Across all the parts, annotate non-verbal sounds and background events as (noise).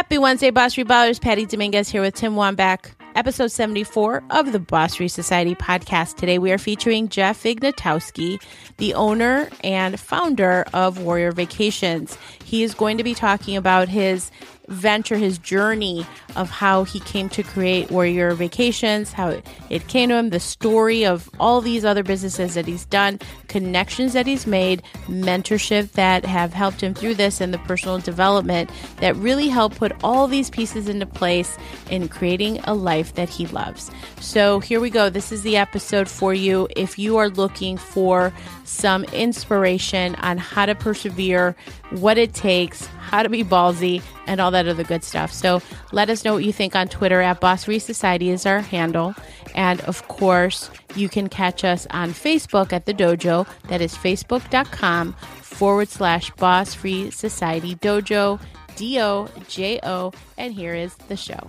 Happy Wednesday, Boss Rebellers. Patty Dominguez here with Tim Wambach, episode 74 of the Boss Free Society podcast. Today we are featuring Jeff Ignatowski, the owner and founder of Warrior Vacations. He is going to be talking about his venture, his journey of how he came to create Warrior Vacations, how it, came to him, the story of all these other businesses that he's done, connections that he's made, mentorship that have helped him through this, and the personal development that really helped put all these pieces into place in creating a life that he loves. So here we go. This is the episode for you. If you are looking for some inspiration on how to persevere, what it takes, how to be ballsy, and all that other good stuff. So let us know what you think on Twitter at Boss Free Society is our handle. And of course, you can catch us on Facebook at the dojo. That is facebook.com forward slash Boss Free Society Dojo, D O J O. And here is the show.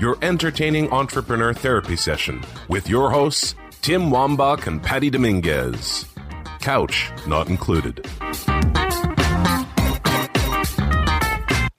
your entertaining entrepreneur therapy session with your hosts, Tim Wambach and Patty Dominguez. Couch not included.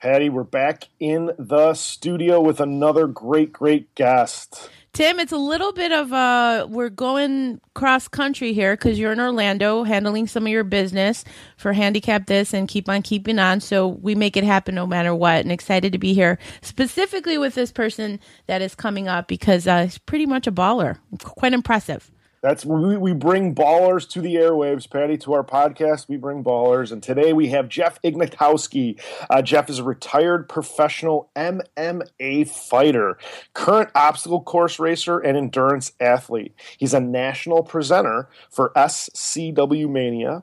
Patty, we're back in the studio with another great, great guest. Tim, it's a little bit of uh we're going cross country here because you're in Orlando handling some of your business for handicap this and keep on keeping on. So we make it happen no matter what. And excited to be here specifically with this person that is coming up because uh, he's pretty much a baller. Quite impressive. That's we, we bring ballers to the airwaves, Patty. To our podcast, we bring ballers, and today we have Jeff Ignatowski. Uh, Jeff is a retired professional MMA fighter, current obstacle course racer, and endurance athlete. He's a national presenter for SCW Mania,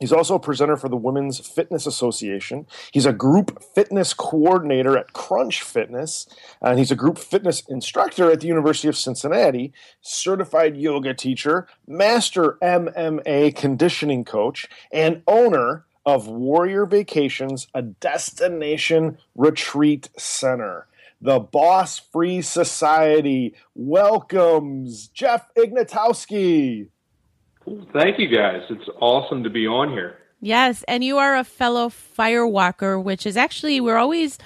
He's also a presenter for the Women's Fitness Association. He's a group fitness coordinator at Crunch Fitness, and he's a group fitness instructor at the University of Cincinnati, certified yoga teacher, master MMA conditioning coach, and owner of Warrior Vacations, a destination retreat center. The Boss Free Society welcomes Jeff Ignatowski. Thank you guys. It's awesome to be on here. Yes, and you are a fellow firewalker, which is actually we're always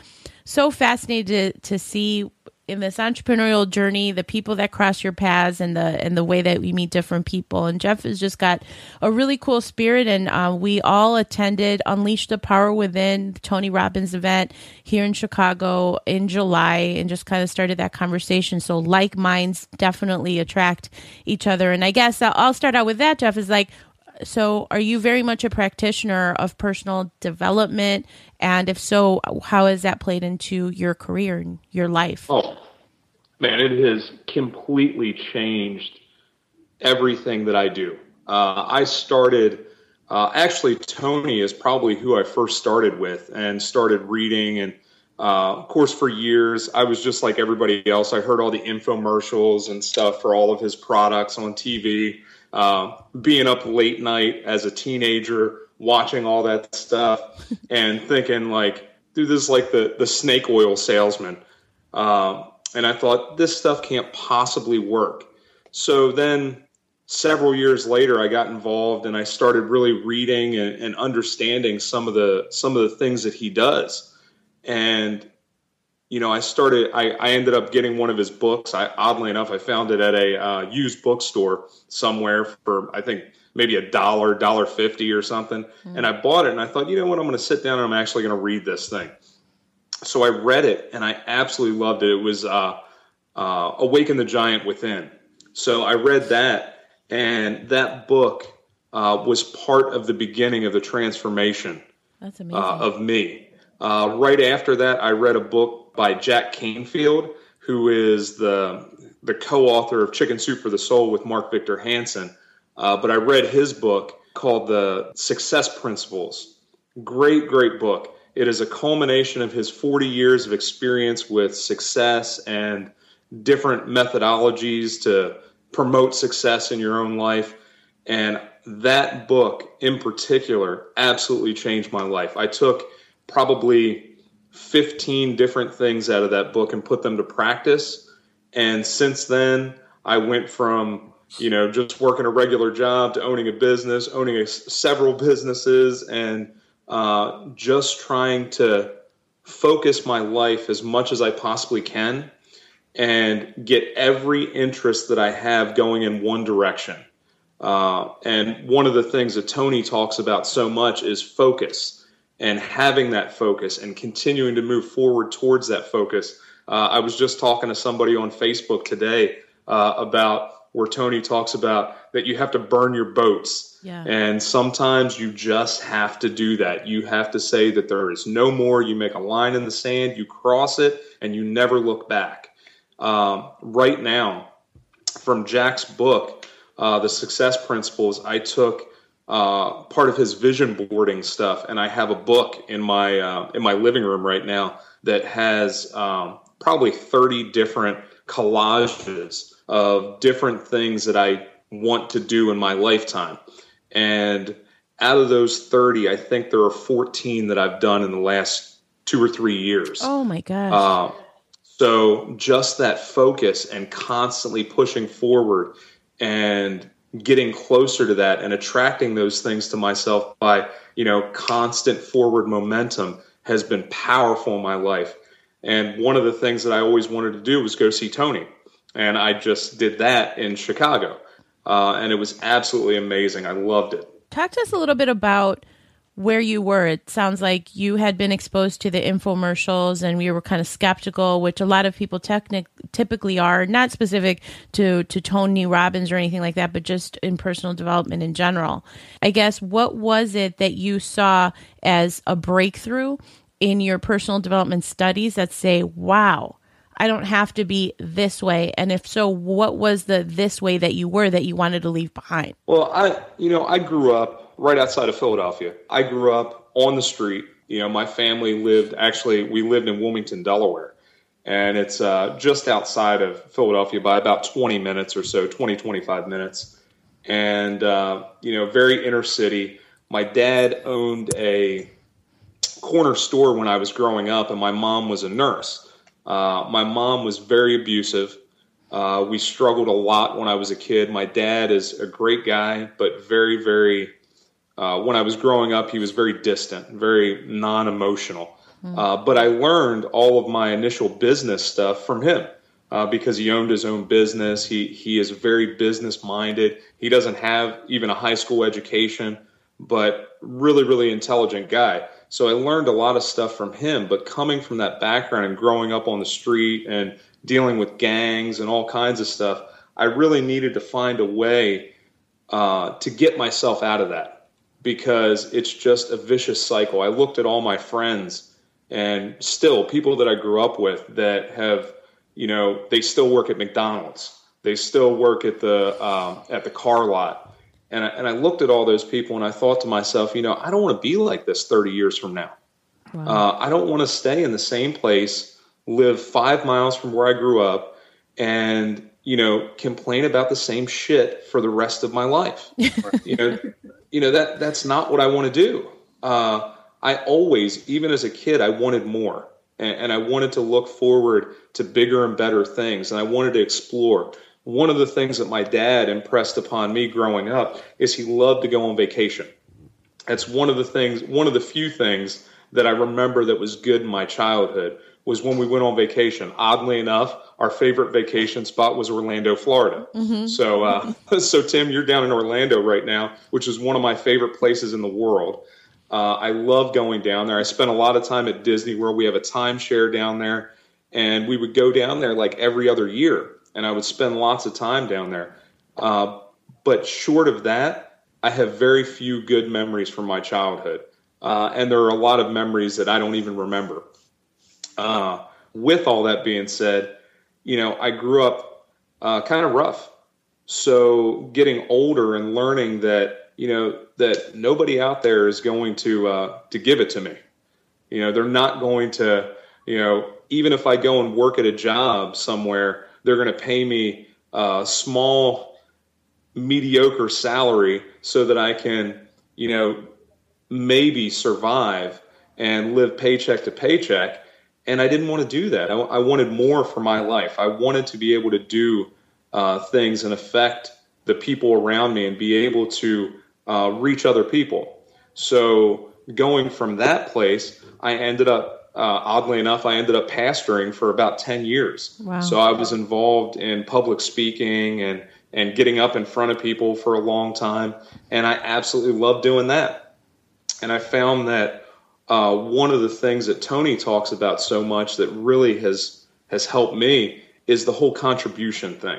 so fascinated to, to see in this entrepreneurial journey the people that cross your paths and the and the way that we meet different people. And jeff has just got a really cool spirit and uh, we all attended unleash the power within tony robbins event here in chicago in july and just kind of started that conversation. So like minds definitely attract each other. And i guess i'll, I'll start out with that jeff is like so are you very much a practitioner of personal development and if so how has that played into your career and your life? Oh man it has completely changed everything that i do. Uh, i started uh, actually tony is probably who i first started with and started reading. And uh, of course for years i was just like everybody else. I heard all the infomercials and stuff for all of his products on tv uh, being up late night as a teenager, watching all that stuff, and thinking like, dude, this is like the the snake oil salesman. Uh, and I thought this stuff can't possibly work. So then, several years later, I got involved and I started really reading and, and understanding some of the some of the things that he does. And you know, I started, I, I ended up getting one of his books. I, oddly enough, I found it at a uh, used bookstore somewhere for, I think, maybe a dollar, dollar fifty or something. Mm. And I bought it and I thought, you know what, I'm going to sit down and I'm actually going to read this thing. So I read it and I absolutely loved it. It was uh, uh, Awaken the Giant Within. So I read that, and that book uh, was part of the beginning of the transformation uh, of me. Uh, right after that, I read a book by Jack Canfield, who is the the co-author of Chicken Soup for the Soul with Mark Victor Hansen. Uh, but I read his book called The Success Principles, Great, great book. It is a culmination of his 40 years of experience with success and different methodologies to promote success in your own life. And that book in particular absolutely changed my life. I took probably 15 different things out of that book and put them to practice. And since then, I went from you know just working a regular job to owning a business, owning a, several businesses, and uh, just trying to focus my life as much as I possibly can and get every interest that I have going in one direction. Uh, and one of the things that Tony talks about so much is focus and having that focus and continuing to move forward towards that focus. Uh, I was just talking to somebody on Facebook today uh, about where Tony talks about that you have to burn your boats. Yeah. And sometimes you just have to do that. You have to say that there is no more. You make a line in the sand, you cross it, and you never look back. Um, right now, from Jack's book, uh, The Success Principles, I took uh, part of his vision boarding stuff, and I have a book in my uh, in my living room right now that has um, probably 30 different collages of different things that I want to do in my lifetime. And out of those 30, I think there are 14 that I've done in the last two or three years. Oh my gosh. Uh, so just that focus and constantly pushing forward and getting closer to that and attracting those things to myself by, you know, constant forward momentum has been powerful in my life. And one of the things that I always wanted to do was go see Tony. And I just did that in Chicago. Uh, and it was absolutely amazing. I loved it. Talk to us a little bit about where you were. It sounds like you had been exposed to the infomercials and we were kind of skeptical, which a lot of people technic- typically are, not specific to, to Tony Robbins or anything like that, but just in personal development in general. I guess what was it that you saw as a breakthrough in your personal development studies that say, wow, I don't have to be this way? And if so, what was the this way that you were that you wanted to leave behind? Well, I, you know, I grew up right outside of Philadelphia. I grew up on the street. You know, my family lived actually, we lived in Wilmington, Delaware. And it's uh, just outside of Philadelphia by about 20 minutes or so, 20, 25 minutes. And, uh, you know, very inner city. My dad owned a corner store when I was growing up, and my mom was a nurse. Uh, my mom was very abusive. Uh, we struggled a lot when I was a kid. My dad is a great guy, but very, very, uh, when I was growing up, he was very distant, very non emotional. Mm. but I learned all of my initial business stuff from him. Uh, because he owned his own business. He he is very business minded. He doesn't have even a high school education, but really really intelligent guy. So I learned a lot of stuff from him. But coming from that background and growing up on the street and dealing with gangs and all kinds of stuff, I really needed to find a way uh, to get myself out of that because it's just a vicious cycle. I looked at all my friends and still people that I grew up with that have, you know, they still work at McDonald's. They still work at the um, at the car lot and I, and I looked at all those people and I thought to myself, you know, I don't want to be like this 30 years from now. Wow. Uh, I don't want to stay in the same place, live five miles from where I grew up, and you know, complain about the same shit for the rest of my life. (laughs) you know, you know that that's not what I want to do. Uh, I always, even as a kid, I wanted more, and, and I wanted to look forward to bigger and better things, and I wanted to explore one of the things that my dad impressed upon me growing up is he loved to go on vacation. That's one of the things, one of the few things that I remember that was good in my childhood was when we went on vacation. Oddly enough, our favorite vacation spot was Orlando, Florida. Mm-hmm. So, uh, (laughs) so Tim, you're down in Orlando right now, which is one of my favorite places in the world. Uh, I love going down there. I spent a lot of time at Disney World. We have a timeshare down there, and we would go down there like every other year and I would spend lots of time down there. Uh, but short of that, I have very few good memories from my childhood. Uh, and there are a lot of memories that I don't even remember. Uh, with all that being said, you know, I grew up uh, kind of rough. So getting older and learning that, you know that nobody out there is going to uh, to give it to me. You know, they're not going to. You know, even if I go and work at a job somewhere, they're going to pay me a small, mediocre salary so that I can, you know, maybe survive and live paycheck to paycheck. And I didn't want to do that. I, I wanted more for my life. I wanted to be able to do uh, things and affect the people around me and be able to uh, reach other people. So going from that place, I ended up, uh, oddly enough, I ended up pastoring for about 10 years. Wow. So I was involved in public speaking and, and getting up in front of people for a long time. And I absolutely loved doing that. And I found that uh, one of the things that Tony talks about so much that really has has helped me is the whole contribution thing.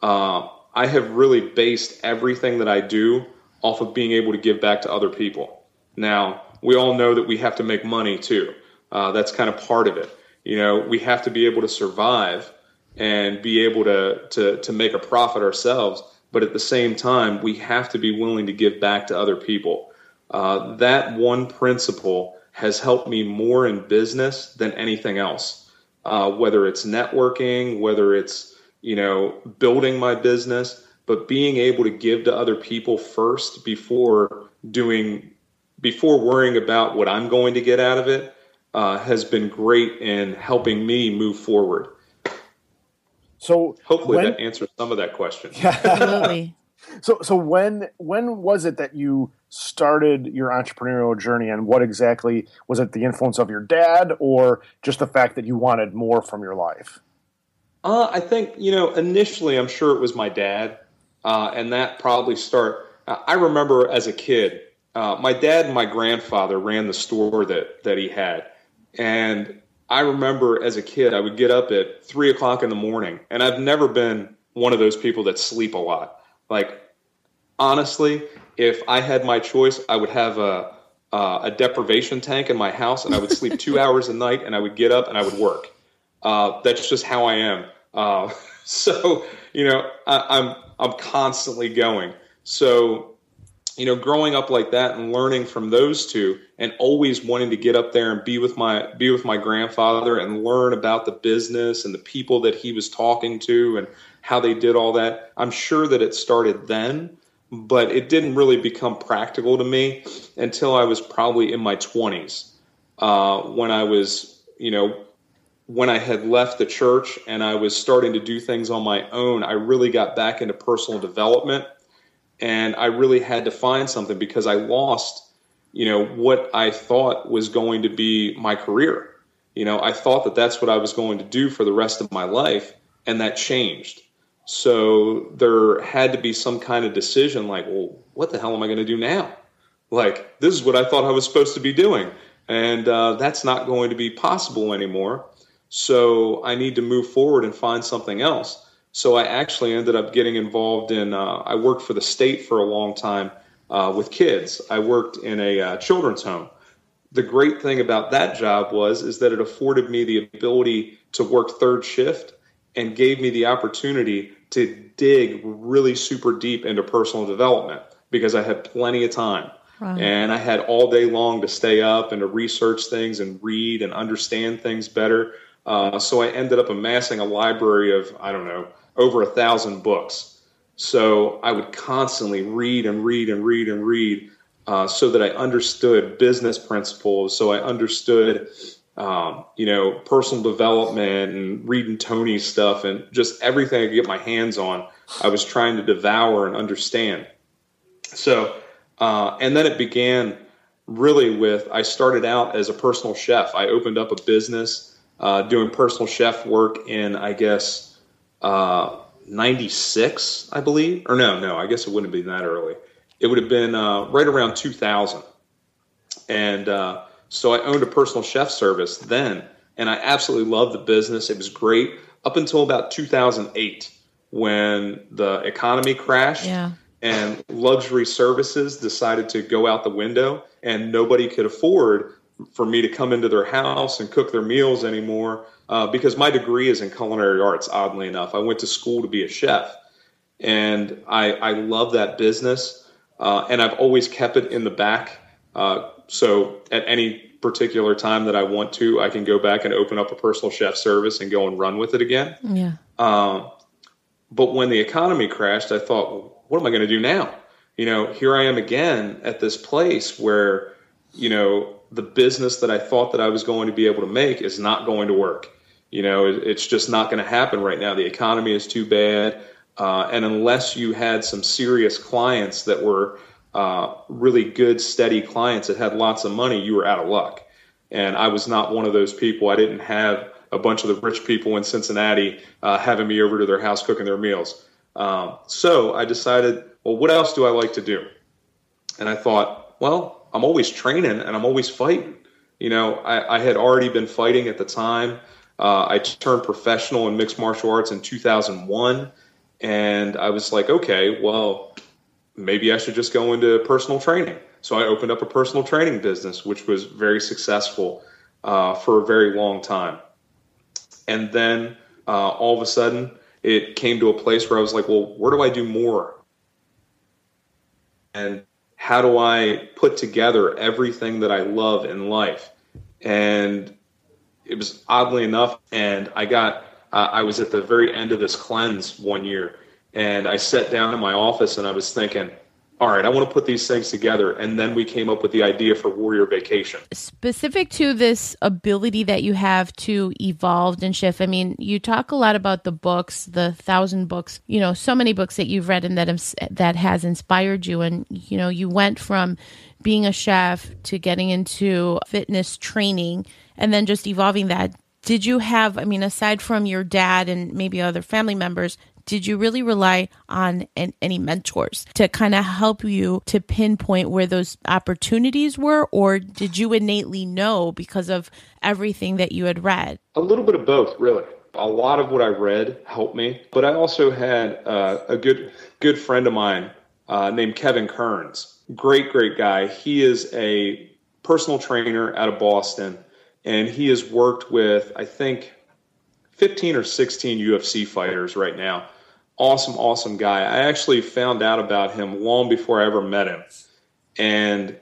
Uh, I have really based everything that I do off of being able to give back to other people. Now, we all know that we have to make money too. Uh, that's kind of part of it. You know, we have to be able to survive and be able to, to, to make a profit ourselves. But at the same time, we have to be willing to give back to other people. Uh, that one principle has helped me more in business than anything else. Uh, whether it's networking, whether it's you know building my business, but being able to give to other people first before doing before worrying about what I'm going to get out of it uh, has been great in helping me move forward. So hopefully when, that answers some of that question. (laughs) Absolutely. So, so when when was it that you started your entrepreneurial journey, and what exactly was it? The influence of your dad, or just the fact that you wanted more from your life? Uh, I think you know initially, I'm sure it was my dad, uh, and that probably start. Uh, I remember as a kid, uh, my dad and my grandfather ran the store that that he had, and I remember as a kid, I would get up at three o'clock in the morning, and I've never been one of those people that sleep a lot. Like, honestly, if I had my choice, I would have a uh, a deprivation tank in my house, and I would sleep two (laughs) hours a night, and I would get up and I would work. Uh, that's just how I am. Uh, (laughs) so you know, I, I'm I'm constantly going. So you know, growing up like that and learning from those two, and always wanting to get up there and be with my be with my grandfather and learn about the business and the people that he was talking to and how they did all that. I'm sure that it started then, but it didn't really become practical to me until I was probably in my 20s uh, when I was, you know, when I had left the church and I was starting to do things on my own. I really got back into personal development and I really had to find something because I lost, you know, what I thought was going to be my career. You know, I thought that that's what I was going to do for the rest of my life, and that changed. So there had to be some kind of decision like, well, what the hell am I going to do now? Like, this is what I thought I was supposed to be doing. And uh, that's not going to be possible anymore. So I need to move forward and find something else. So I actually ended up getting involved in, uh, I worked for the state for a long time uh, with kids. I worked in a uh, children's home. The great thing about that job was is that it afforded me the ability to work third shift and gave me the opportunity to dig really super deep into personal development because I had plenty of time. Wow. And I had all day long to stay up and to research things and read and understand things better. Uh, so I ended up amassing a library of, I don't know, over a thousand books. So I would constantly read and read and read and read uh, so that I understood business principles. So I understood um, you know, personal development and reading Tony's stuff and just everything I could get my hands on, I was trying to devour and understand. So, uh, and then it began really with I started out as a personal chef. I opened up a business uh, doing personal chef work in, I guess, uh, 96, I believe. Or no, no, I guess it wouldn't have been that early. It would have been uh, right around 2000. And, uh, so I owned a personal chef service then, and I absolutely loved the business. It was great up until about 2008 when the economy crashed. Yeah. And luxury services decided to go out the window, and nobody could afford for me to come into their house and cook their meals anymore uh, because my degree is in culinary arts, oddly enough. I went to school to be a chef, and I, I love that business. uh, and I've always kept it in the back. Uh, so at any particular time that I want to, I can go back and open up a personal chef service and go and run with it again. Yeah. Um, but when the economy crashed, I thought, well, what am I going to do now? You know, here I am again at this place where, you know, the business that I thought that I was going to be able to make is not going to work. You know, it's just not going to happen right now. The economy is too bad. Uh, and unless you had some serious clients that were uh, really good, steady clients that had lots of money, you were out of luck. And I was not one of those people. I didn't have a bunch of the rich people in Cincinnati uh, having me over to their house cooking their meals. Um, so I decided, well, what else do I like to do? And I thought, well, I'm always training and I'm always fighting. You know, I, I had already been fighting at the time. Uh, I turned professional in mixed martial arts in 2001. And I was like, okay, well, maybe I should just go into personal training. So I opened up a personal training business, which was very successful uh, for a very long time. And then uh, all of a sudden, it came to a place where I was like, well, where do I do more? And how do I put together everything that I love in life? And it was oddly enough, and I got, uh, I was at the very end of this cleanse one year, and I sat down in my office and I was thinking, all right, I want to put these things together. And then we came up with the idea for Warrior Vacation. Specific to this ability that you have to evolve and shift, I mean, you talk a lot about the books, the thousand books, you know, so many books that you've read and that, have, that has inspired you. And, you know, you went from being a chef to getting into fitness training and then just evolving that. Did you have, I mean, aside from your dad and maybe other family members, did you really rely on an, any mentors to kind of help you to pinpoint where those opportunities were? Or did you innately know because of everything that you had read? A little bit of both really. A lot of what i read helped me but i also had uh, a good good friend of mine uh, named kevin kearns. Great great guy. He is a personal trainer out of boston and he has worked with i think 15 or 16 UFC fighters right now. Awesome, awesome guy. I actually found out about him long before I ever met him. And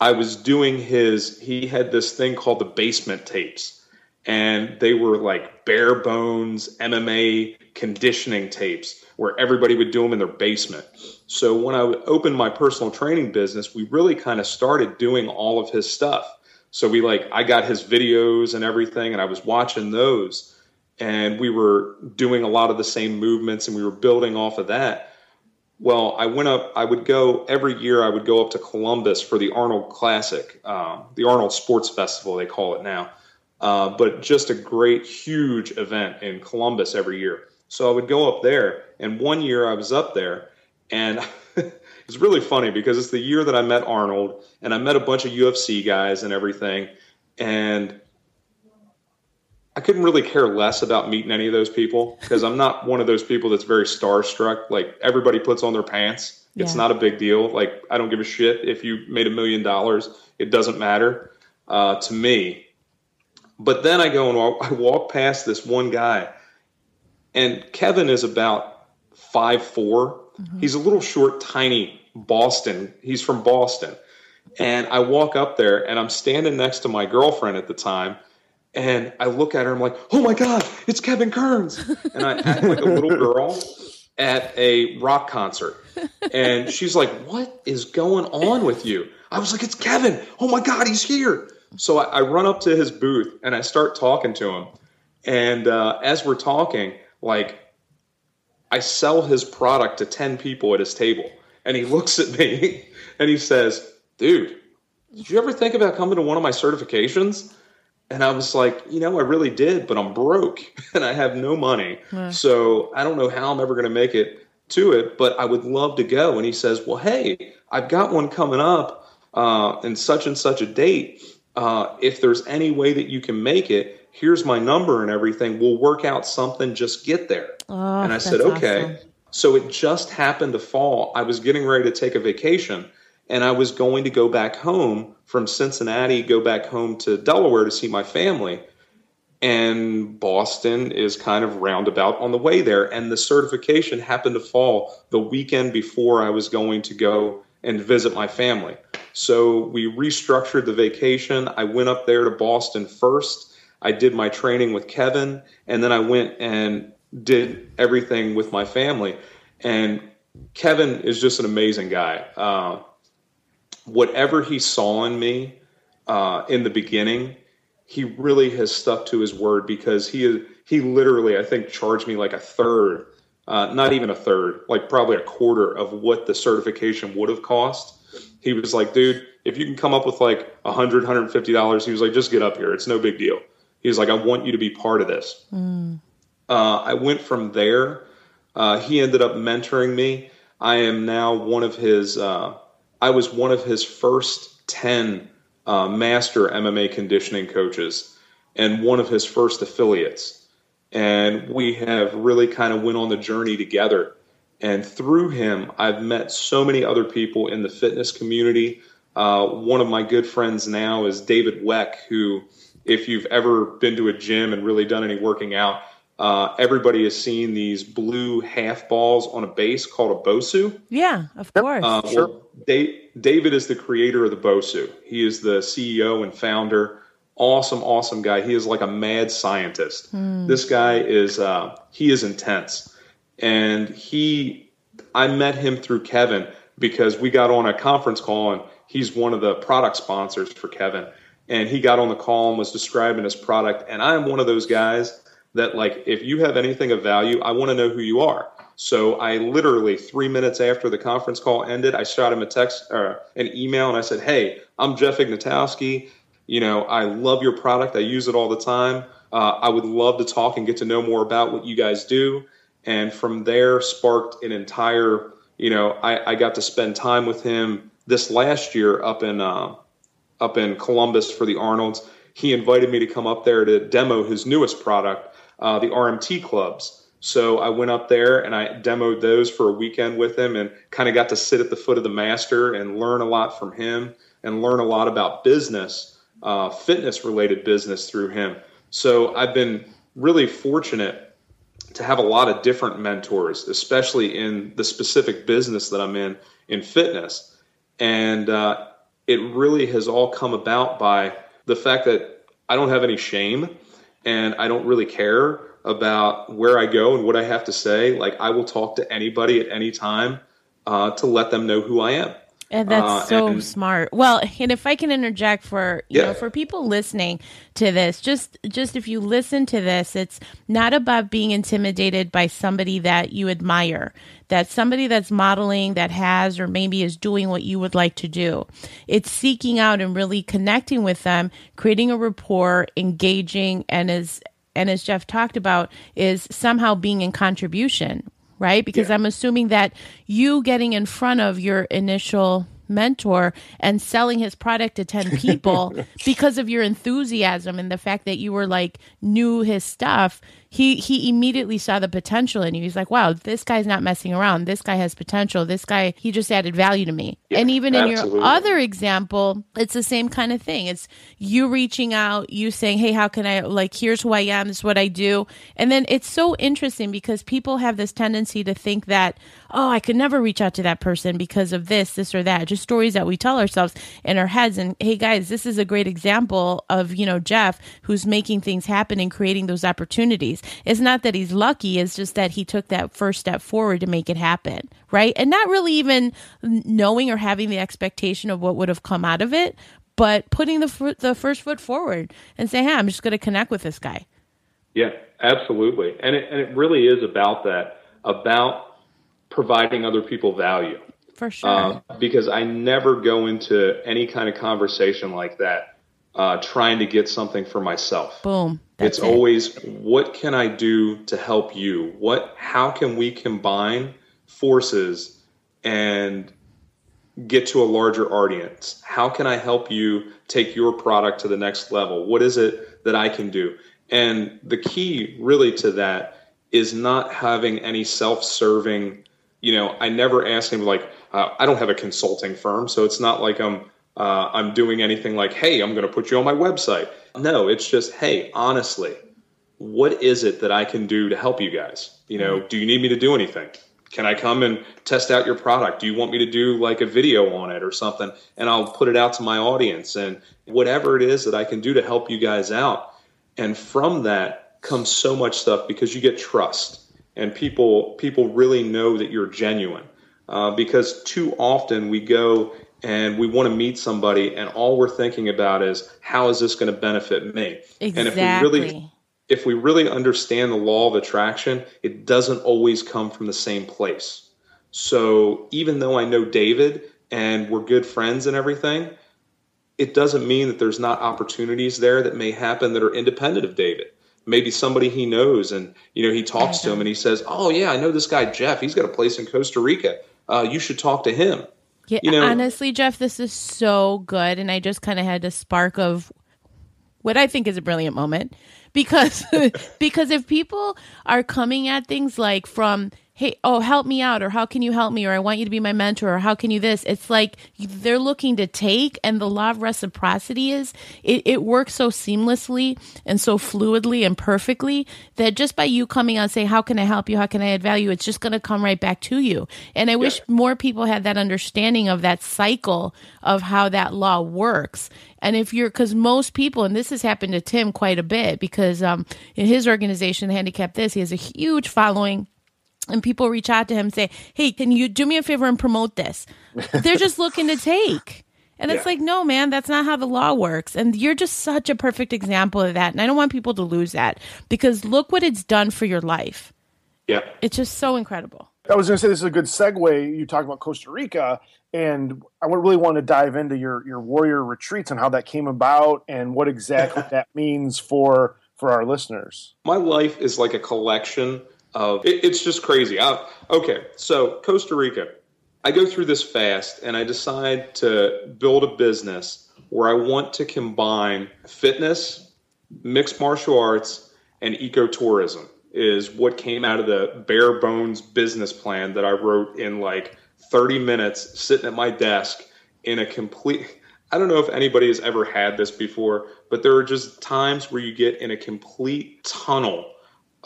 I was doing his, he had this thing called the basement tapes. And they were like bare bones MMA conditioning tapes where everybody would do them in their basement. So when I opened my personal training business, we really kind of started doing all of his stuff. So we like I got his videos and everything, and I was watching those, and we were doing a lot of the same movements, and we were building off of that. Well, I went up. I would go every year. I would go up to Columbus for the Arnold Classic, um, the Arnold Sports Festival, they call it now. Uh, but just a great, huge event in Columbus every year. So I would go up there, and one year I was up there, and (laughs) it's really funny because it's the year that I met Arnold and I met a bunch of UFC guys and everything. And I couldn't really care less about meeting any of those people because I'm not one of those people that's very starstruck. Like everybody puts on their pants. Yeah. It's not a big deal. Like I don't give a shit if you made a million dollars. It doesn't matter uh, to me. But then I go and walk, I walk past this one guy, and Kevin is about five four, Mm-hmm. He's a little short, tiny Boston. He's from Boston. And I walk up there and I'm standing next to my girlfriend at the time. And I look at her, I'm like, oh my God, it's Kevin Kearns. And I act like a little girl at a rock concert. And she's like, what is going on with you? I was like, it's Kevin. Oh my God, he's here. So I, I run up to his booth and I start talking to him. And uh, as we're talking, like I sell his product to 10 people at his table. And he looks at me (laughs) and he says, Dude, did you ever think about coming to one of my certifications? And I was like, You know, I really did, but I'm broke (laughs) and I have no money. So I don't know how I'm ever going to make it to it, but I would love to go. And he says, Well, hey, I've got one coming up uh, in such and such a date. Uh, if there's any way that you can make it, here's my number and everything. We'll work out something. Just get there. Oh, and I said, okay. Awesome. So it just happened to fall. I was getting ready to take a vacation and I was going to go back home from Cincinnati, go back home to Delaware to see my family. and Boston is kind of roundabout on the way there. And the certification happened to fall the weekend before I was going to go and visit my family. So we restructured the vacation. I went up there to Boston first. I did my training with Kevin, and then I went and did everything with my family. And Kevin is just an amazing guy. Uh, whatever he saw in me uh, in the beginning, he really has stuck to his word because he he literally I think charged me like a third, uh, not even a third, like probably a quarter of what the certification would have cost. He was like, dude, if you can come up with like a hundred, hundred and fifty dollars, he was like, just get up here. It's no big deal. He was like, I want you to be part of this. Mm. Uh, I went from there. Uh, he ended up mentoring me. I am now one of his. I was one of his first ten uh, master MMA conditioning coaches and one of his first affiliates. And we have really kind of went on the journey together. And through him, I've met so many other people in the fitness community. Uh, one of my good friends now is David Weck, who, if you've ever been to a gym and really done any working out, uh, everybody has seen these blue half balls on a base called a Bosu. Yeah, of course. Uh, sure. Well, David is the creator of the Bosu. He is the CEO and founder. Awesome, awesome guy. He is like a mad scientist. Mm. This guy is uh, he is intense, and he. I met him through Kevin because we got on a conference call, and he's one of the product sponsors for Kevin. And he got on the call and was describing his product. And I am one of those guys that like if you have anything of value, I want to know who you are. So I literally three minutes after the conference call ended, I shot him a text or an email and I said, "Hey, I'm Jeff Ignatowski. You know, I love your product. I use it all the time. Uh, I would love to talk and get to know more about what you guys do." And from there, sparked an entire. You know, I, I got to spend time with him this last year up in uh, up in Columbus for the Arnold's. He invited me to come up there to demo his newest product, uh, the RMT clubs. So I went up there and I demoed those for a weekend with him and kind of got to sit at the foot of the master and learn a lot from him and learn a lot about business, uh, fitness related business through him. So I've been really fortunate to have a lot of different mentors, especially in the specific business that I'm in, in fitness. And uh, it really has all come about by the fact that I don't have any shame and I don't really care about where I go and what I have to say. Like I will talk to anybody at any time uh, to let them know who I am. And that's uh, so and, smart. Well, and if I can interject for you yeah. know for people listening to this, just just if you listen to this, it's not about being intimidated by somebody that you admire, that somebody that's modeling that has or maybe is doing what you would like to do. It's seeking out and really connecting with them, creating a rapport, engaging, and as and as Jeff talked about, is somehow being in contribution, right? Because yeah. I'm assuming that you getting in front of your initial mentor and selling his product to 10 (laughs) people because of your enthusiasm and the fact that you were like knew his stuff he he immediately saw the potential in you. He's like wow this guy's not messing around. This guy has potential. This guy he just added value to me. Yeah, and even absolutely. in your other example it's the same kind of thing. It's you reaching out you saying hey how can i like here's who i am this is what i do. And then it's so interesting because people have this tendency to think that oh i could never reach out to that person because of this this or that just stories that we tell ourselves in our heads and hey guys this is a great example of you know jeff who's making things happen and creating those opportunities it's not that he's lucky, it's just that he took that first step forward to make it happen, right? And not really even knowing or having the expectation of what would have come out of it, but putting the the first foot forward and saying, "Hey, I'm just going to connect with this guy." Yeah, absolutely. And it, and it really is about that, about providing other people value. For sure. Uh, because I never go into any kind of conversation like that uh, trying to get something for myself. Boom. That's it's it. always what can I do to help you? What how can we combine forces and get to a larger audience? How can I help you take your product to the next level? What is it that I can do? And the key really to that is not having any self-serving, you know, I never ask him like uh, I don't have a consulting firm, so it's not like I'm uh, I'm doing anything like, hey, I'm going to put you on my website. No, it's just, hey, honestly, what is it that I can do to help you guys? You know, do you need me to do anything? Can I come and test out your product? Do you want me to do like a video on it or something? And I'll put it out to my audience and whatever it is that I can do to help you guys out. And from that comes so much stuff because you get trust and people people really know that you're genuine. Uh, because too often we go and we want to meet somebody and all we're thinking about is how is this going to benefit me exactly. and if we really if we really understand the law of attraction, it doesn't always come from the same place. So even though I know David and we're good friends and everything, it doesn't mean that there's not opportunities there that may happen that are independent of David. Maybe somebody he knows and you know he talks to him and he says, "Oh yeah, I know this guy Jeff. He's got a place in Costa Rica. Uh, you should talk to him." Yeah, you know, honestly, Jeff, this is so good, and I just kind of had a spark of what I think is a brilliant moment because (laughs) because if people are coming at things like from hey oh help me out or how can you help me or i want you to be my mentor or how can you this? It's like they're looking to take and the law of reciprocity is it, it works so seamlessly and so fluidly and perfectly that just by you coming on say how can i help you? How can i add value? It's just going to come right back to you. And i yeah. wish more people had that understanding of that cycle of how that law works. And if you're, because most people, and this has happened to Tim quite a bit, because um, in his organization, Handicap This, he has a huge following and people reach out to him and say, Hey, can you do me a favor and promote this? They're just looking to take. And it's yeah. like, no, man, that's not how the law works. And you're just such a perfect example of that. And I don't want people to lose that because look what it's done for your life. Yeah. It's just so incredible. I was going to say this is a good segue. You talk about Costa Rica, and I would really want to dive into your your warrior retreats and how that came about and what exactly (laughs) that means for for our listeners. My life is like a collection of it, it's just crazy. I, okay, so Costa Rica, I go through this fast and I decide to build a business where I want to combine fitness, mixed martial arts, and ecotourism is what came out of the bare bones business plan that I wrote in like 30 minutes sitting at my desk in a complete I don't know if anybody has ever had this before, but there are just times where you get in a complete tunnel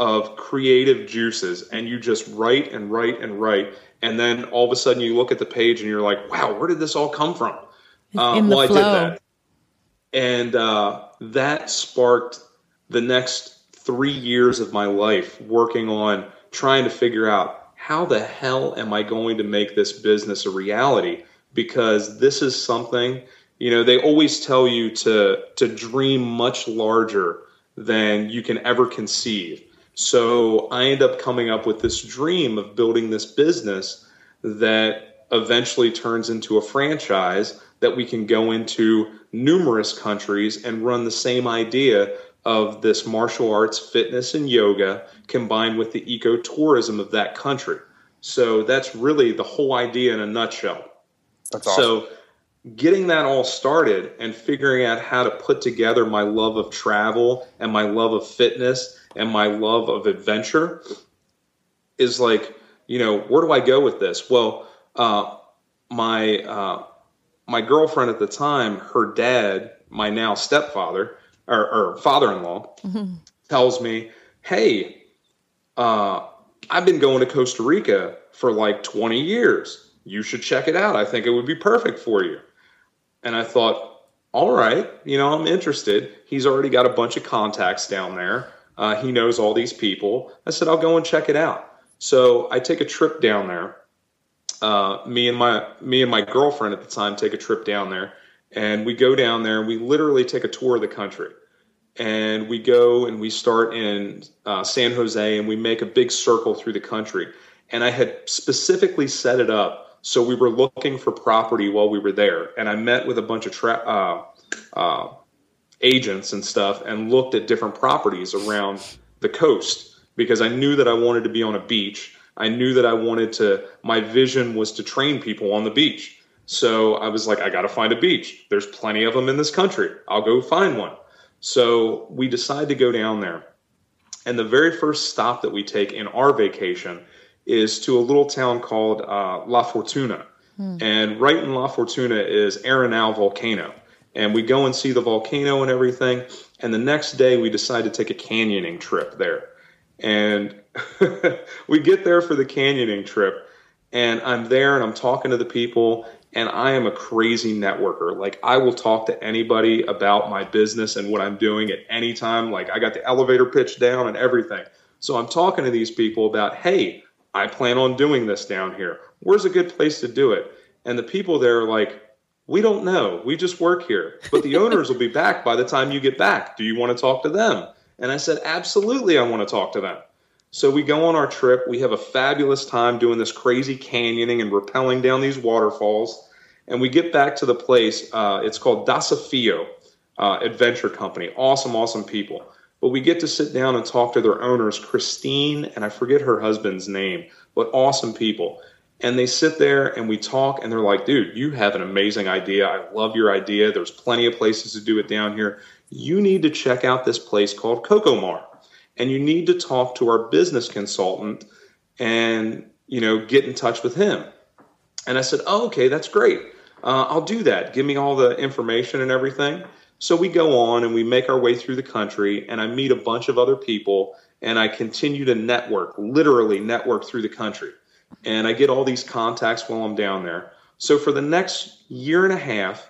of creative juices and you just write and write and write and then all of a sudden you look at the page and you're like wow where did this all come from? Uh, well flow. i did that. And uh, that sparked the next three years of my life working on trying to figure out how the hell am i going to make this business a reality? Because this is something you know they always tell you to to dream much larger than you can ever conceive so I end up coming up with this dream of building this business that eventually turns into a franchise that we can go into numerous countries and run the same idea of this martial arts, fitness, and yoga combined with the ecotourism of that country. So that's really the whole idea in a nutshell. That's awesome. So getting that all started and figuring out how to put together my love of travel and my love of fitness and my love of adventure is like, you know, where do I go with this? Well, uh, my uh, my girlfriend at the time, her dad, my now stepfather or, or father-in-law, mm-hmm. tells me, "Hey, uh, I've been going to Costa Rica for like 20 years. You should check it out. I think it would be perfect for you." And I thought, all right, you know, I'm interested. He's already got a bunch of contacts down there. Uh, he knows all these people. I said, I'll go and check it out. So I take a trip down there. Uh, me and my me and my girlfriend at the time take a trip down there, and we go down there and we literally take a tour of the country. And we go and we start in uh, San Jose and we make a big circle through the country. And I had specifically set it up so we were looking for property while we were there, and I met with a bunch of tra- uh, uh, agents and stuff, and looked at different properties around the coast because I knew that I wanted to be on a beach. I knew that I wanted to. My vision was to train people on the beach. So I was like, I got to find a beach. There's plenty of them in this country. I'll go find one. So we decide to go down there. And the very first stop that we take in our vacation is to a little town called uh, La Fortuna. Hmm. And right in La Fortuna is Arenal volcano. And we go and see the volcano and everything. And the next day, we decide to take a canyoning trip there. And (laughs) we get there for the canyoning trip. And I'm there and I'm talking to the people. And I am a crazy networker. Like, I will talk to anybody about my business and what I'm doing at any time. Like, I got the elevator pitch down and everything. So I'm talking to these people about, hey, I plan on doing this down here. Where's a good place to do it? And the people there are like, we don't know. We just work here. But the owners will be back by the time you get back. Do you want to talk to them? And I said, absolutely, I want to talk to them. So we go on our trip. We have a fabulous time doing this crazy canyoning and rappelling down these waterfalls. And we get back to the place. Uh, it's called Desafio uh, Adventure Company. Awesome, awesome people. But we get to sit down and talk to their owners, Christine, and I forget her husband's name, but awesome people. And they sit there and we talk, and they're like, dude, you have an amazing idea. I love your idea. There's plenty of places to do it down here. You need to check out this place called Cocomar. And you need to talk to our business consultant and, you know, get in touch with him. And I said, oh, okay, that's great. Uh, I'll do that. Give me all the information and everything. So we go on and we make our way through the country, and I meet a bunch of other people, and I continue to network, literally network through the country. And I get all these contacts while I'm down there. So for the next year and a half,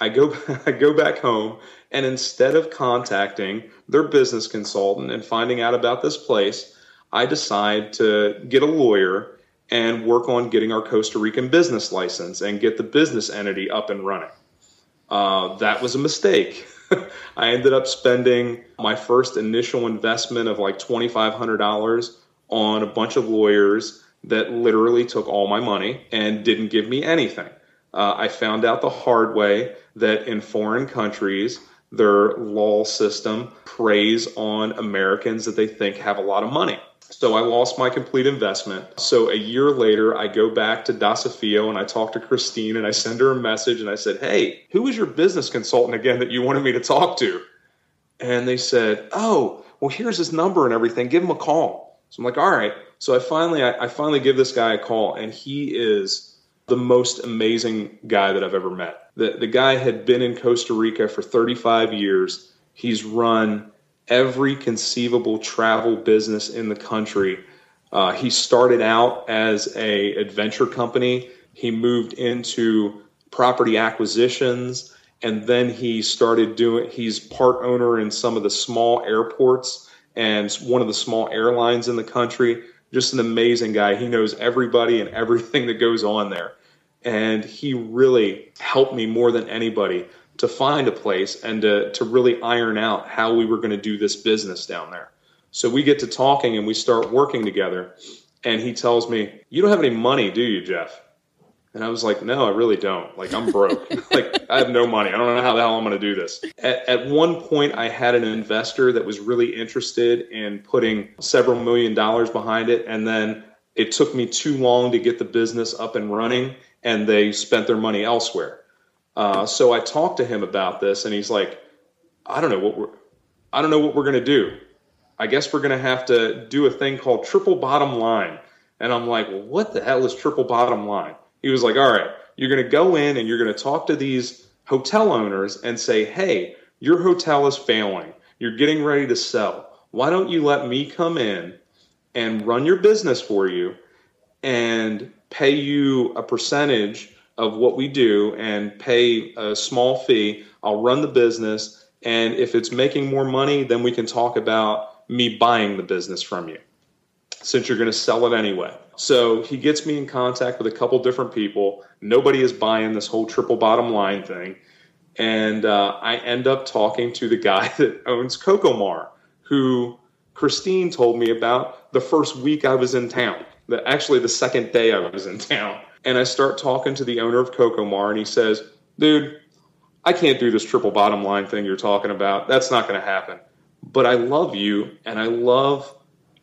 I go (laughs) I go back home and instead of contacting their business consultant and finding out about this place, I decide to get a lawyer and work on getting our Costa Rican business license and get the business entity up and running. Uh, that was a mistake. (laughs) I ended up spending my first initial investment of like $2,500 on a bunch of lawyers that literally took all my money and didn't give me anything. Uh, I found out the hard way that in foreign countries, their law system preys on Americans that they think have a lot of money. So I lost my complete investment. So a year later, I go back to Desafio and I talk to Christine and I send her a message and I said, Hey, who was your business consultant again that you wanted me to talk to? And they said, Oh, well, here's his number and everything. Give him a call. So I'm like, All right. So I finally, I, I finally give this guy a call and he is the most amazing guy that I've ever met. The, the guy had been in Costa Rica for 35 years. He's run every conceivable travel business in the country. Uh, he started out as a adventure company. He moved into property acquisitions, and then he started doing. He's part owner in some of the small airports and one of the small airlines in the country. Just an amazing guy. He knows everybody and everything that goes on there, and he really helped me more than anybody to find a place and to, to really iron out how we were going to do this business down there. So we get to talking and we start working together. And he tells me, You don't have any money, do you, Jeff? And I was like, No, I really don't. Like, I'm broke. (laughs) like, I have no money. I don't know how the hell I'm going to do this. At, at one point, I had an investor that was really interested in putting several million dollars behind it. And then it took me too long to get the business up and running, and they spent their money elsewhere. Uh, so I talked to him about this, and he's like, "I don't know what we're, I don't know what we're going to do. I guess we're going to have to do a thing called triple bottom line." And I'm like, well, "What the hell is triple bottom line?" He was like, "All right, you're going to go in and you're going to talk to these hotel owners and say, "Hey, your hotel is failing. You're getting ready to sell. Why don't you let me come in and run your business for you and pay you a percentage?" of what we do and pay a small fee. I'll run the business. And if it's making more money, then we can talk about me buying the business from you since you're going to sell it anyway. So he gets me in contact with a couple different people. Nobody is buying this whole triple bottom line thing. And uh, I end up talking to the guy (laughs) that owns Cocomar, who Christine told me about the first week I was in town. The, actually, the second day I was in town. And I start talking to the owner of Cocomar, and he says, Dude, I can't do this triple bottom line thing you're talking about. That's not going to happen. But I love you, and I love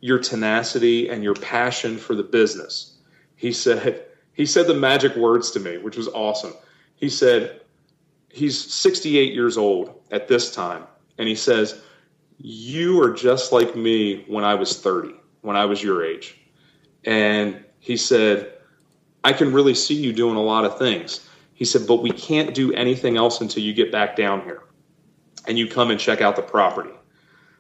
your tenacity and your passion for the business. He said, he said the magic words to me, which was awesome. He said, he's 68 years old at this time. And he says, You are just like me when I was 30, when I was your age. And he said, I can really see you doing a lot of things. He said, but we can't do anything else until you get back down here and you come and check out the property.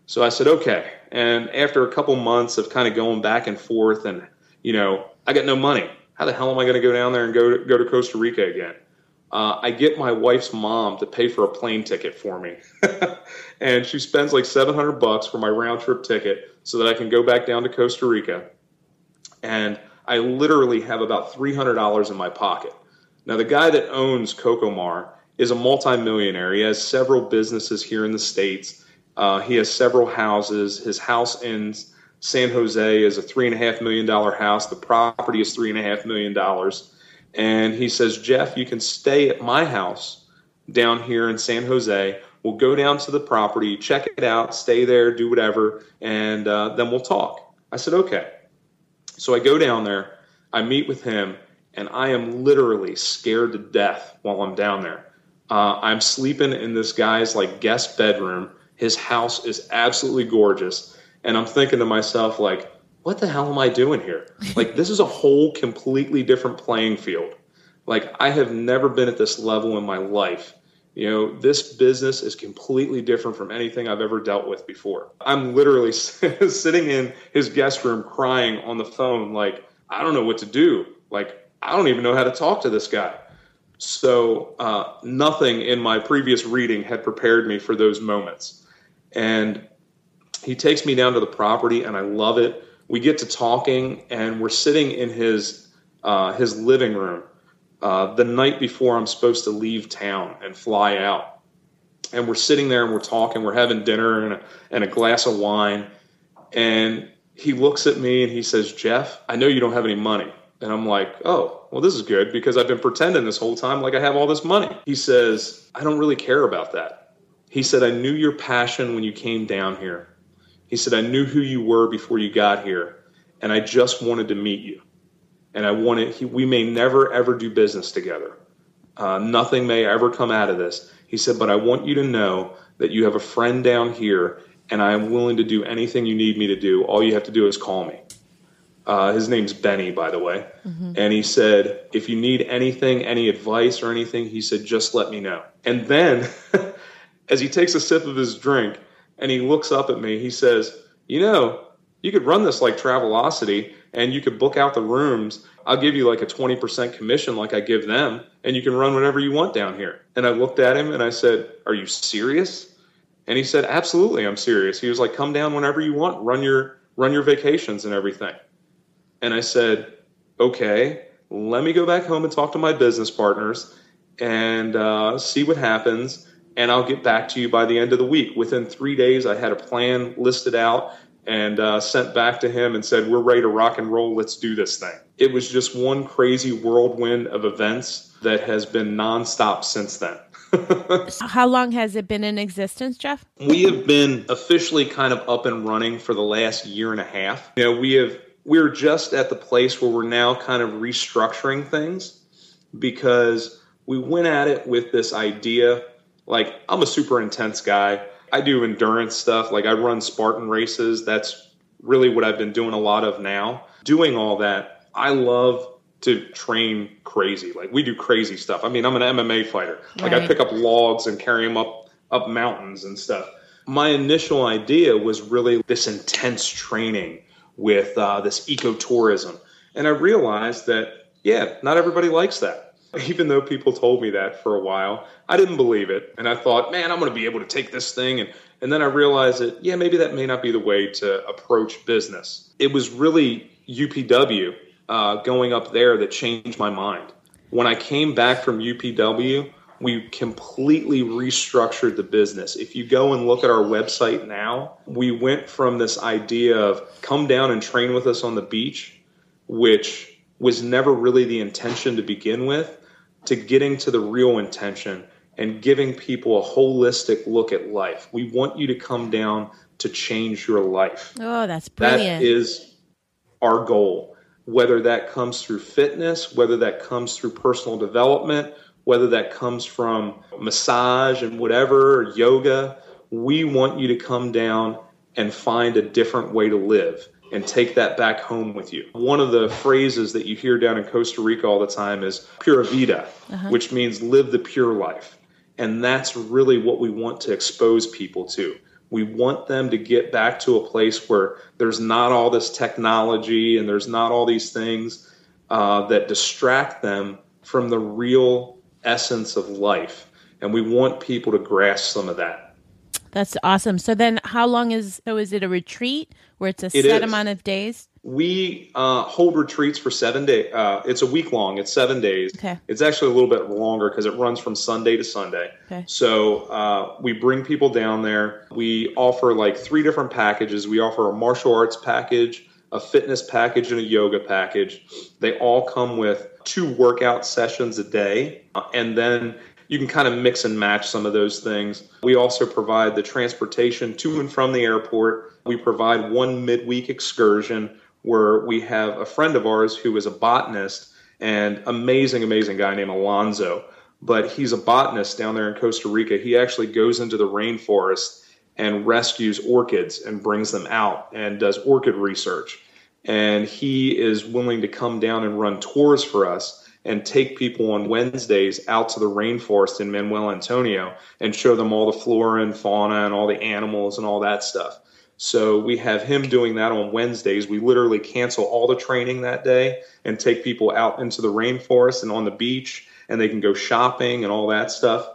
So I said, okay. And after a couple months of kind of going back and forth, and you know, I got no money. How the hell am I going to go down there and go to, go to Costa Rica again? Uh, I get my wife's mom to pay for a plane ticket for me, (laughs) and she spends like seven hundred bucks for my round trip ticket so that I can go back down to Costa Rica. And I literally have about three hundred dollars in my pocket. Now, the guy that owns Cocomar is a multimillionaire. He has several businesses here in the states. Uh, he has several houses. His house in San Jose is a three and a half million dollar house. The property is three and a half million dollars. And he says, Jeff, you can stay at my house down here in San Jose. We'll go down to the property, check it out, stay there, do whatever, and uh, then we'll talk. I said, okay. So I go down there, I meet with him, and I am literally scared to death while I'm down there. Uh, I'm sleeping in this guy's like guest bedroom. His house is absolutely gorgeous, and I'm thinking to myself like, what the hell am I doing here? (laughs) Like, this is a whole completely different playing field. Like, I have never been at this level in my life. You know, this business is completely different from anything I've ever dealt with before. I'm literally (laughs) sitting in his guest room crying on the phone, like, I don't know what to do. Like, I don't even know how to talk to this guy. So, uh, nothing in my previous reading had prepared me for those moments. And he takes me down to the property, and I love it we get to talking, and we're sitting in his uh, his living room uh, the night before I'm supposed to leave town and fly out. And we're sitting there and we're talking. We're having dinner and a, and a glass of wine. And he looks at me and he says, "Jeff, I know you don't have any money." And I'm like, "Oh, well, this is good because I've been pretending this whole time like I have all this money." He says, "I don't really care about that." He said, "I knew your passion when you came down here." He said, I knew who you were before you got here, and I just wanted to meet you. And I wanted, he, we may never ever do business together. Uh, nothing may ever come out of this. He said, but I want you to know that you have a friend down here, and I am willing to do anything you need me to do. All you have to do is call me. Uh, his name's Benny, by the way. Mm-hmm. And he said, if you need anything, any advice or anything, he said, just let me know. And then, (laughs) as he takes a sip of his drink, and he looks up at me. He says, You know, you could run this like Travelocity and you could book out the rooms. I'll give you like a 20% commission like I give them, and you can run whatever you want down here. And I looked at him and I said, Are you serious? And he said, Absolutely, I'm serious. He was like, Come down whenever you want, run your run your vacations and everything. And I said, Okay, let me go back home and talk to my business partners and uh, see what happens and I'll get back to you by the end of the week. Within three days, I had a plan listed out and uh, sent back to him and said, We're ready to rock and roll. Let's do this thing. It was just one crazy whirlwind of events that has been nonstop since then. (laughs) How long has it been in existence, Jeff? We have been officially kind of up and running for the last year and a half. You know, we have we're just at the place where we're now kind of restructuring things because we went at it with this idea like I'm a super intense guy. I do endurance stuff. Like I run Spartan races. That's really what I've been doing a lot of now. Doing all that, I love to train crazy. Like we do crazy stuff. I mean, I'm an MMA fighter. Like I pick up logs and carry them up up mountains and stuff. My initial idea was really this intense training with uh, this ecotourism, and I realized that yeah, not everybody likes that. (laughs) Even though people told me that for a while, I didn't believe it. And I thought, man, I'm going to be able to take this thing. And, and then I realized that, yeah, maybe that may not be the way to approach business. It was really UPW uh, going up there that changed my mind. When I came back from UPW, we completely restructured the business. If you go and look at our website now, we went from this idea of come down and train with us on the beach, which was never really the intention to begin with, to getting to the real intention and giving people a holistic look at life. We want you to come down to change your life. Oh, that's brilliant. That is our goal. Whether that comes through fitness, whether that comes through personal development, whether that comes from massage and whatever, yoga, we want you to come down and find a different way to live. And take that back home with you. One of the phrases that you hear down in Costa Rica all the time is pura vida, uh-huh. which means live the pure life. And that's really what we want to expose people to. We want them to get back to a place where there's not all this technology and there's not all these things uh, that distract them from the real essence of life. And we want people to grasp some of that. That's awesome. So then, how long is so? Is it a retreat where it's a it set is. amount of days? We uh, hold retreats for seven days. Uh, it's a week long. It's seven days. Okay. It's actually a little bit longer because it runs from Sunday to Sunday. Okay. So uh, we bring people down there. We offer like three different packages. We offer a martial arts package, a fitness package, and a yoga package. They all come with two workout sessions a day, uh, and then you can kind of mix and match some of those things. We also provide the transportation to and from the airport. We provide one midweek excursion where we have a friend of ours who is a botanist and amazing, amazing guy named Alonzo. But he's a botanist down there in Costa Rica. He actually goes into the rainforest and rescues orchids and brings them out and does orchid research. And he is willing to come down and run tours for us and take people on Wednesdays out to the rainforest in Manuel Antonio and show them all the flora and fauna and all the animals and all that stuff. So we have him doing that on Wednesdays. We literally cancel all the training that day and take people out into the rainforest and on the beach, and they can go shopping and all that stuff.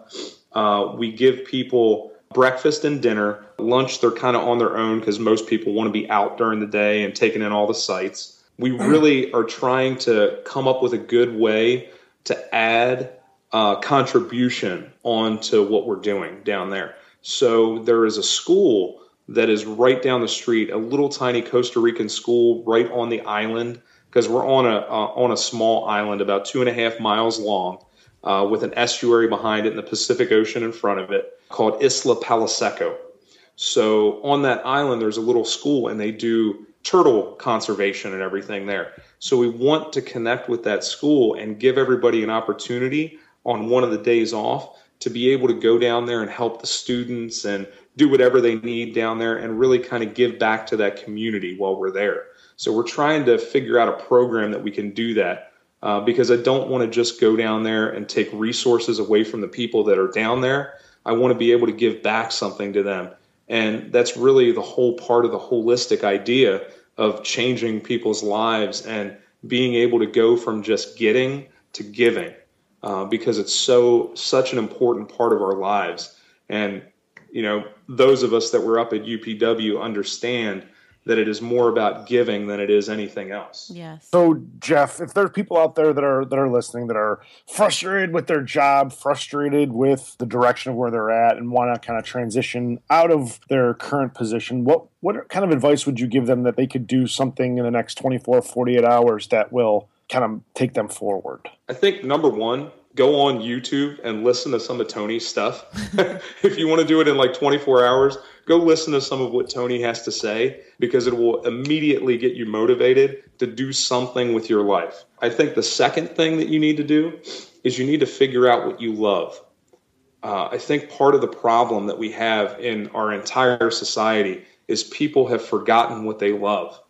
Uh, we give people breakfast and dinner. Lunch, they're kind of on their own because most people want to be out during the day and taking in all the sights we really are trying to come up with a good way to add uh, contribution onto what we're doing down there. So there is a school that is right down the street, a little tiny Costa Rican school right on the island because we're on a uh, on a small island about two and a half miles long, uh, with an estuary behind it and the Pacific Ocean in front of it, called Isla Paloseco. So on that island, there's a little school, and they do turtle conservation and everything there. So we want to connect with that school and give everybody an opportunity on one of the days off to be able to go down there and help the students and do whatever they need down there and really kind of give back to that community while we're there. So we're trying to figure out a program that we can do that uh, because I don't want to just go down there and take resources away from the people that are down there. I want to be able to give back something to them and that's really the whole part of the holistic idea of changing people's lives and being able to go from just getting to giving uh, because it's so such an important part of our lives. And you know those of us that were up at upw understand that it is more about giving than it is anything else. Yes. So Jeff, if there are people out there that are that are listening that are frustrated with their job, frustrated with the direction of where they're at and want to kind of transition out of their current position, what what kind of advice would you give them that they could do something in the next 24 48 hours that will kind of take them forward? I think number 1, go on YouTube and listen to some of Tony's stuff. (laughs) if you want to do it in like 24 hours, go listen to some of what Tony has to say because it will immediately get you motivated to do something with your life. I think the second thing that you need to do is you need to figure out what you love. Uh, I think part of the problem that we have in our entire society is people have forgotten what they love.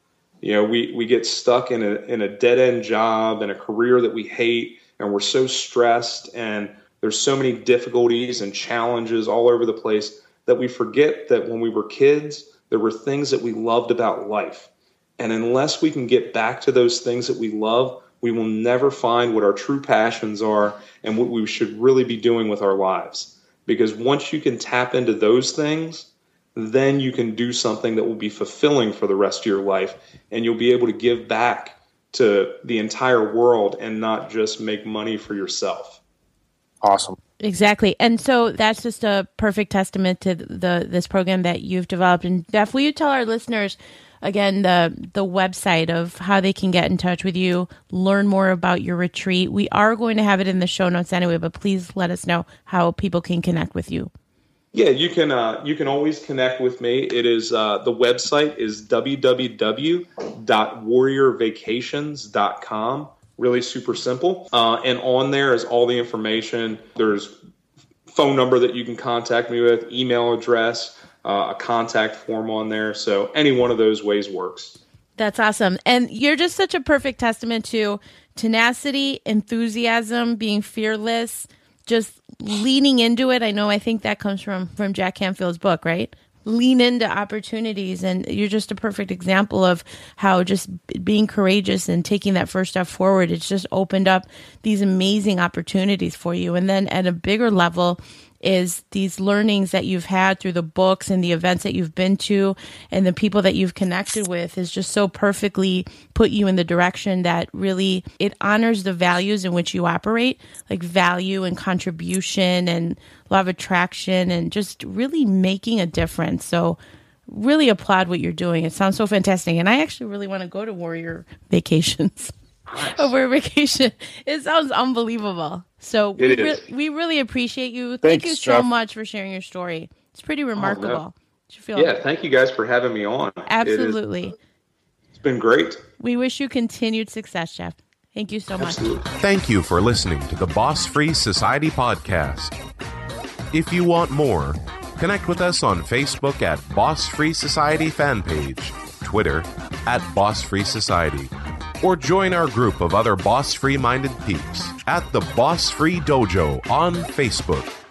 You know, we, we get stuck in a, in a dead end job and a career that we hate, and we're so stressed, and there's so many difficulties and challenges all over the place that we forget that when we were kids, there were things that we loved about life. And unless we can get back to those things that we love, we will never find what our true passions are and what we should really be doing with our lives. Because once you can tap into those things, then you can do something that will be fulfilling for the rest of your life and you'll be able to give back to the entire world and not just make money for yourself. Awesome. Exactly. And so that's just a perfect testament to the this program that you've developed. And Jeff, will you tell our listeners again the the website of how they can get in touch with you, learn more about your retreat? We are going to have it in the show notes anyway, but please let us know how people can connect with you. Yeah, you can uh, you can always connect with me. It is uh, the website is www.warriorvacations.com really super simple. Uh, and on there is all the information. There's phone number that you can contact me with, email address, uh, a contact form on there. So any one of those ways works. That's awesome. And you're just such a perfect testament to tenacity, enthusiasm, being fearless, just leaning into it. I know I think that comes from from Jack Canfield's book, right? Lean into opportunities and you're just a perfect example of how just being courageous and taking that first step forward it's just opened up these amazing opportunities for you and then at a bigger level is these learnings that you've had through the books and the events that you've been to and the people that you've connected with is just so perfectly put you in the direction that really it honors the values in which you operate, like value and contribution and law of attraction and just really making a difference. So really applaud what you're doing. It sounds so fantastic. And I actually really want to go to warrior vacations. (laughs) Nice. Over (laughs) vacation. It sounds unbelievable. So we, re- we really appreciate you. Thank Thanks, you so Jeff. much for sharing your story. It's pretty remarkable. Oh, no. feel yeah, thank you guys for having me on. Absolutely. It it's been great. We wish you continued success, Jeff. Thank you so Absolutely. much. Thank you for listening to the Boss Free Society podcast. If you want more, connect with us on Facebook at Boss Free Society fan page, Twitter at Boss Free Society or join our group of other boss free minded peeps at the Boss Free Dojo on Facebook.